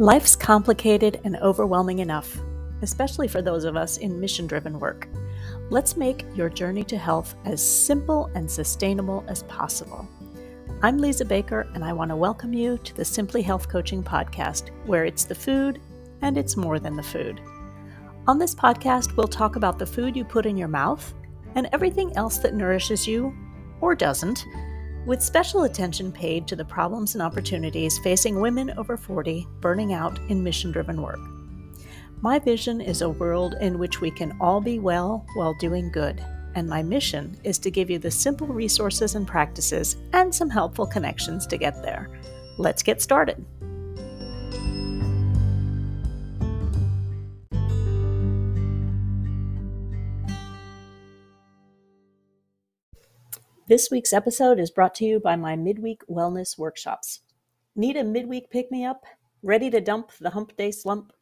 Life's complicated and overwhelming enough, especially for those of us in mission driven work. Let's make your journey to health as simple and sustainable as possible. I'm Liza Baker, and I want to welcome you to the Simply Health Coaching Podcast, where it's the food and it's more than the food. On this podcast, we'll talk about the food you put in your mouth and everything else that nourishes you or doesn't with special attention paid to the problems and opportunities facing women over 40 burning out in mission driven work. My vision is a world in which we can all be well while doing good, and my mission is to give you the simple resources and practices and some helpful connections to get there. Let's get started. This week's episode is brought to you by my midweek wellness workshops. Need a midweek pick me up? Ready to dump the hump day slump?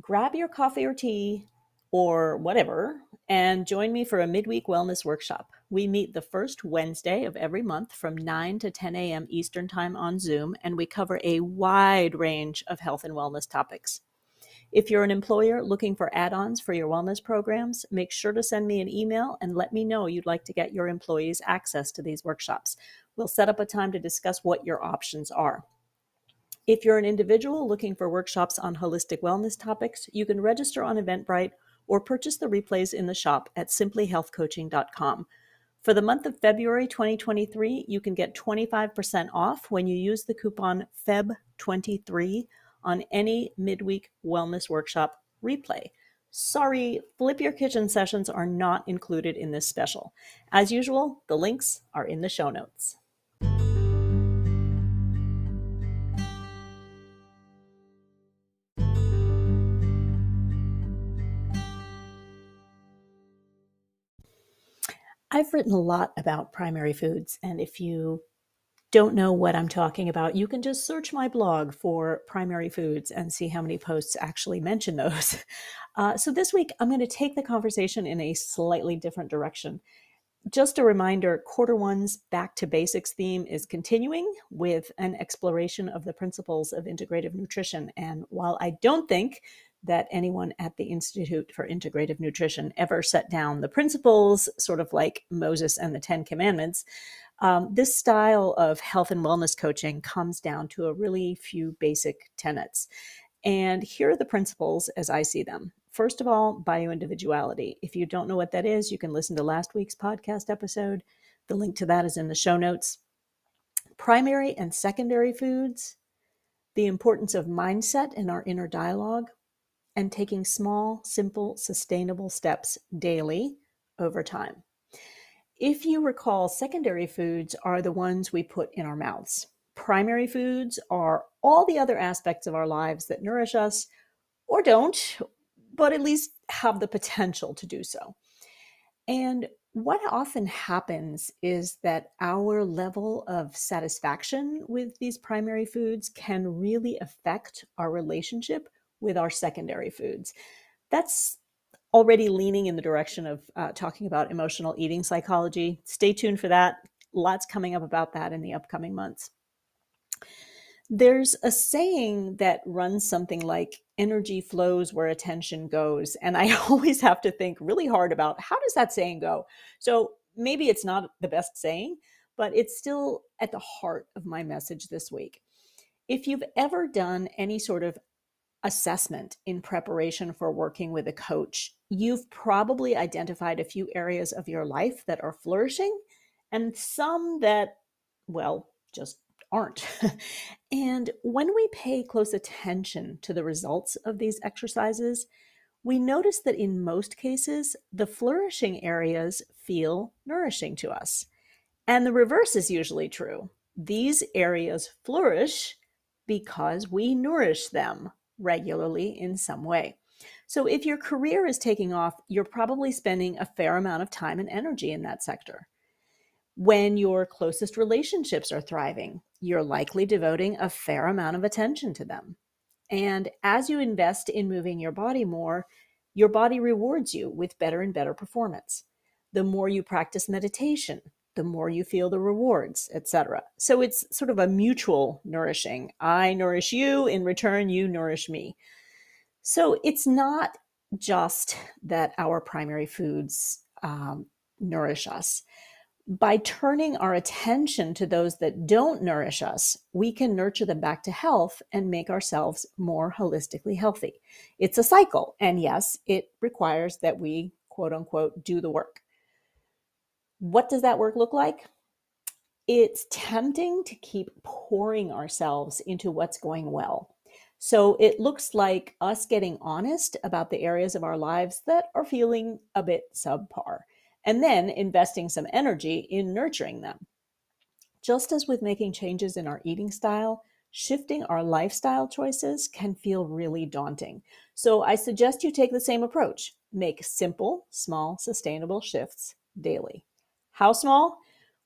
Grab your coffee or tea or whatever and join me for a midweek wellness workshop. We meet the first Wednesday of every month from 9 to 10 a.m. Eastern Time on Zoom, and we cover a wide range of health and wellness topics. If you're an employer looking for add ons for your wellness programs, make sure to send me an email and let me know you'd like to get your employees access to these workshops. We'll set up a time to discuss what your options are. If you're an individual looking for workshops on holistic wellness topics, you can register on Eventbrite or purchase the replays in the shop at simplyhealthcoaching.com. For the month of February 2023, you can get 25% off when you use the coupon FEB23 on any midweek wellness workshop replay. Sorry, Flip Your Kitchen sessions are not included in this special. As usual, the links are in the show notes. I've written a lot about primary foods, and if you don't know what I'm talking about, you can just search my blog for primary foods and see how many posts actually mention those. Uh, so this week, I'm going to take the conversation in a slightly different direction. Just a reminder quarter one's back to basics theme is continuing with an exploration of the principles of integrative nutrition. And while I don't think that anyone at the Institute for Integrative Nutrition ever set down the principles, sort of like Moses and the Ten Commandments, um, this style of health and wellness coaching comes down to a really few basic tenets. And here are the principles as I see them. First of all, bioindividuality. If you don't know what that is, you can listen to last week's podcast episode. The link to that is in the show notes. Primary and secondary foods, the importance of mindset in our inner dialogue, and taking small, simple, sustainable steps daily over time. If you recall, secondary foods are the ones we put in our mouths. Primary foods are all the other aspects of our lives that nourish us or don't, but at least have the potential to do so. And what often happens is that our level of satisfaction with these primary foods can really affect our relationship with our secondary foods. That's already leaning in the direction of uh, talking about emotional eating psychology. Stay tuned for that. Lots coming up about that in the upcoming months. There's a saying that runs something like energy flows where attention goes. And I always have to think really hard about how does that saying go? So maybe it's not the best saying, but it's still at the heart of my message this week. If you've ever done any sort of assessment in preparation for working with a coach, you've probably identified a few areas of your life that are flourishing and some that, well, just aren't. and when we pay close attention to the results of these exercises, we notice that in most cases, the flourishing areas feel nourishing to us. And the reverse is usually true. These areas flourish because we nourish them regularly in some way. So, if your career is taking off, you're probably spending a fair amount of time and energy in that sector. When your closest relationships are thriving, you're likely devoting a fair amount of attention to them. And as you invest in moving your body more, your body rewards you with better and better performance. The more you practice meditation, the more you feel the rewards, etc. So it's sort of a mutual nourishing. I nourish you, in return, you nourish me. So it's not just that our primary foods um, nourish us. By turning our attention to those that don't nourish us, we can nurture them back to health and make ourselves more holistically healthy. It's a cycle. And yes, it requires that we, quote unquote, do the work. What does that work look like? It's tempting to keep pouring ourselves into what's going well. So it looks like us getting honest about the areas of our lives that are feeling a bit subpar, and then investing some energy in nurturing them. Just as with making changes in our eating style, shifting our lifestyle choices can feel really daunting. So I suggest you take the same approach. Make simple, small, sustainable shifts daily. How small?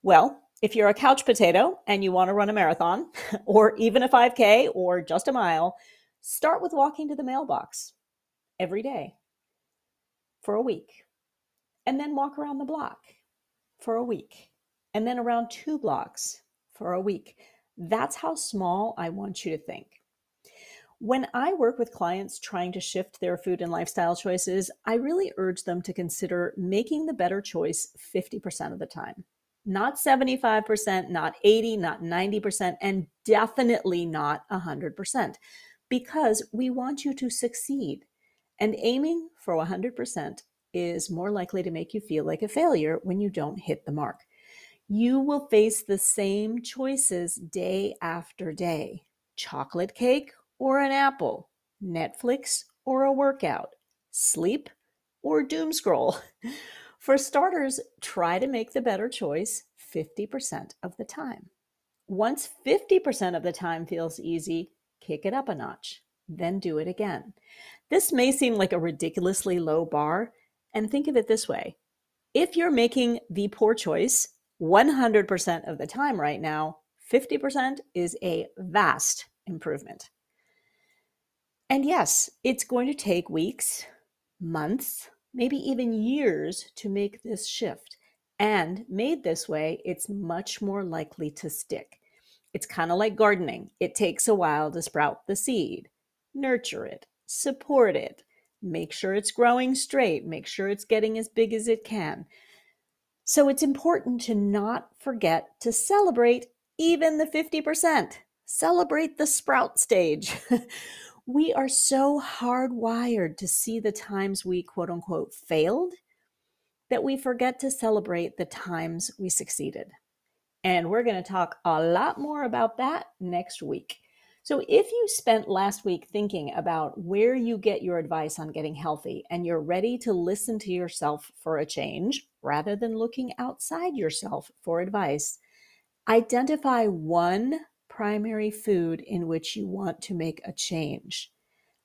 Well, if you're a couch potato and you want to run a marathon, or even a 5K or just a mile, start with walking to the mailbox every day for a week. And then walk around the block for a week. And then around two blocks for a week. That's how small I want you to think. When I work with clients trying to shift their food and lifestyle choices, I really urge them to consider making the better choice 50% of the time. Not 75%, not 80, not 90%, and definitely not 100%, because we want you to succeed. And aiming for 100% is more likely to make you feel like a failure when you don't hit the mark. You will face the same choices day after day chocolate cake or an apple, Netflix or a workout, sleep or doom scroll. For starters, try to make the better choice 50% of the time. Once 50% of the time feels easy, kick it up a notch, then do it again. This may seem like a ridiculously low bar, and think of it this way if you're making the poor choice 100% of the time right now, 50% is a vast improvement. And yes, it's going to take weeks, months, maybe even years to make this shift. And made this way, it's much more likely to stick. It's kind of like gardening. It takes a while to sprout the seed. Nurture it, support it, make sure it's growing straight, make sure it's getting as big as it can. So it's important to not forget to celebrate even the 50%. Celebrate the sprout stage. we are so hardwired to see the times we quote unquote failed that we forget to celebrate the times we succeeded. And we're going to talk a lot more about that next week. So, if you spent last week thinking about where you get your advice on getting healthy and you're ready to listen to yourself for a change rather than looking outside yourself for advice, identify one primary food in which you want to make a change.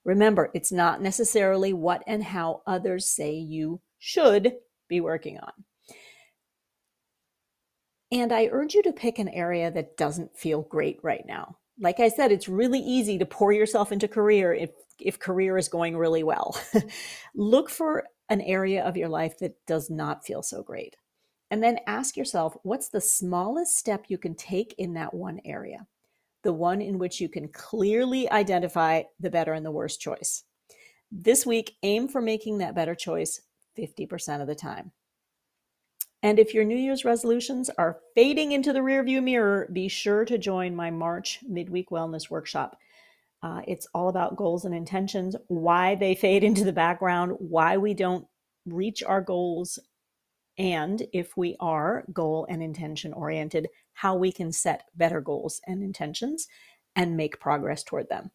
Remember, it's not necessarily what and how others say you should be working on. And I urge you to pick an area that doesn't feel great right now. Like I said, it's really easy to pour yourself into career if, if career is going really well. Look for an area of your life that does not feel so great. And then ask yourself, what's the smallest step you can take in that one area? The one in which you can clearly identify the better and the worst choice. This week, aim for making that better choice 50% of the time. And if your New Year's resolutions are fading into the rearview mirror, be sure to join my March midweek wellness workshop. Uh, it's all about goals and intentions, why they fade into the background, why we don't reach our goals, and if we are goal and intention oriented, how we can set better goals and intentions and make progress toward them.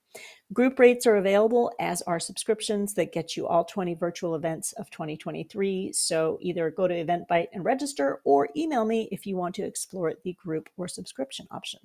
Group rates are available as are subscriptions that get you all 20 virtual events of 2023. So either go to Eventbrite and register or email me if you want to explore the group or subscription option.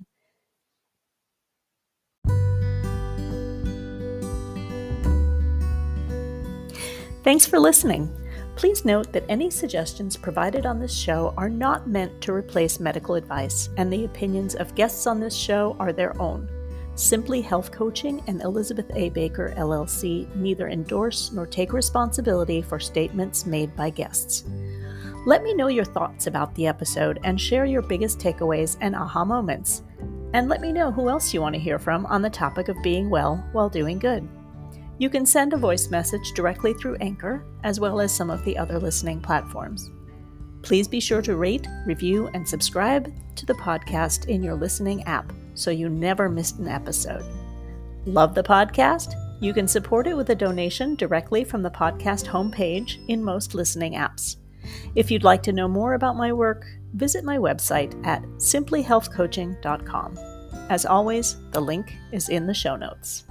Thanks for listening. Please note that any suggestions provided on this show are not meant to replace medical advice, and the opinions of guests on this show are their own. Simply Health Coaching and Elizabeth A. Baker, LLC, neither endorse nor take responsibility for statements made by guests. Let me know your thoughts about the episode and share your biggest takeaways and aha moments. And let me know who else you want to hear from on the topic of being well while doing good. You can send a voice message directly through Anchor, as well as some of the other listening platforms. Please be sure to rate, review, and subscribe to the podcast in your listening app so you never miss an episode. Love the podcast? You can support it with a donation directly from the podcast homepage in most listening apps. If you'd like to know more about my work, visit my website at simplyhealthcoaching.com. As always, the link is in the show notes.